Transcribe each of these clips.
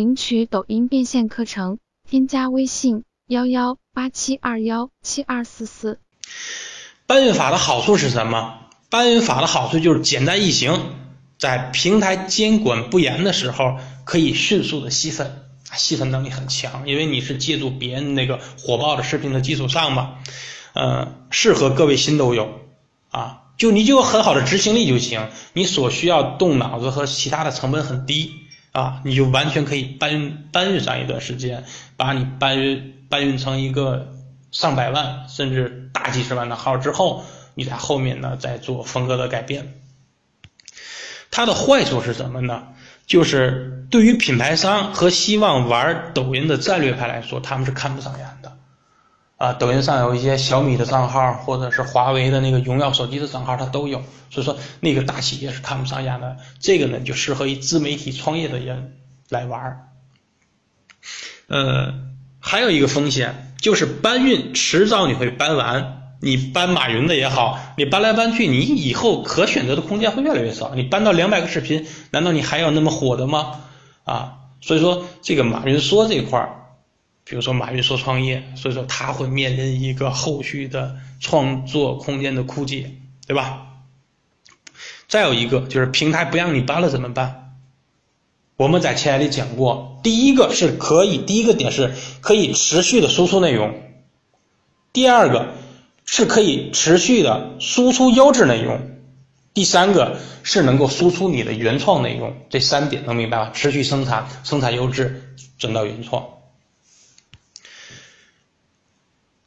领取抖音变现课程，添加微信幺幺八七二幺七二四四。搬运法的好处是什么？搬运法的好处就是简单易行，在平台监管不严的时候，可以迅速的吸粉，吸粉能力很强，因为你是借助别人那个火爆的视频的基础上嘛，呃，适合各位新都有啊，就你就有很好的执行力就行，你所需要动脑子和其他的成本很低啊，你就完全可以搬运搬运上一段时间，把你搬运搬运成一个。上百万甚至大几十万的号之后，你在后面呢再做风格的改变。它的坏处是什么呢？就是对于品牌商和希望玩抖音的战略派来说，他们是看不上眼的。啊，抖音上有一些小米的账号，或者是华为的那个荣耀手机的账号，它都有。所以说，那个大企业是看不上眼的。这个呢，就适合于自媒体创业的人来玩。呃，还有一个风险。就是搬运，迟早你会搬完。你搬马云的也好，你搬来搬去，你以后可选择的空间会越来越少。你搬到两百个视频，难道你还要那么火的吗？啊，所以说这个马云说这块儿，比如说马云说创业，所以说他会面临一个后续的创作空间的枯竭，对吧？再有一个就是平台不让你搬了怎么办？我们在前里讲过，第一个是可以，第一个点是可以持续的输出内容，第二个是可以持续的输出优质内容，第三个是能够输出你的原创内容。这三点能明白吗？持续生产，生产优质，转到原创。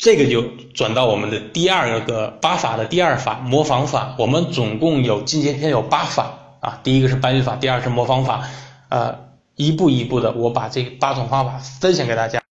这个就转到我们的第二个八法的第二法模仿法。我们总共有进阶篇有八法啊，第一个是搬运法，第二是模仿法。呃，一步一步的，我把这八种方法分享给大家。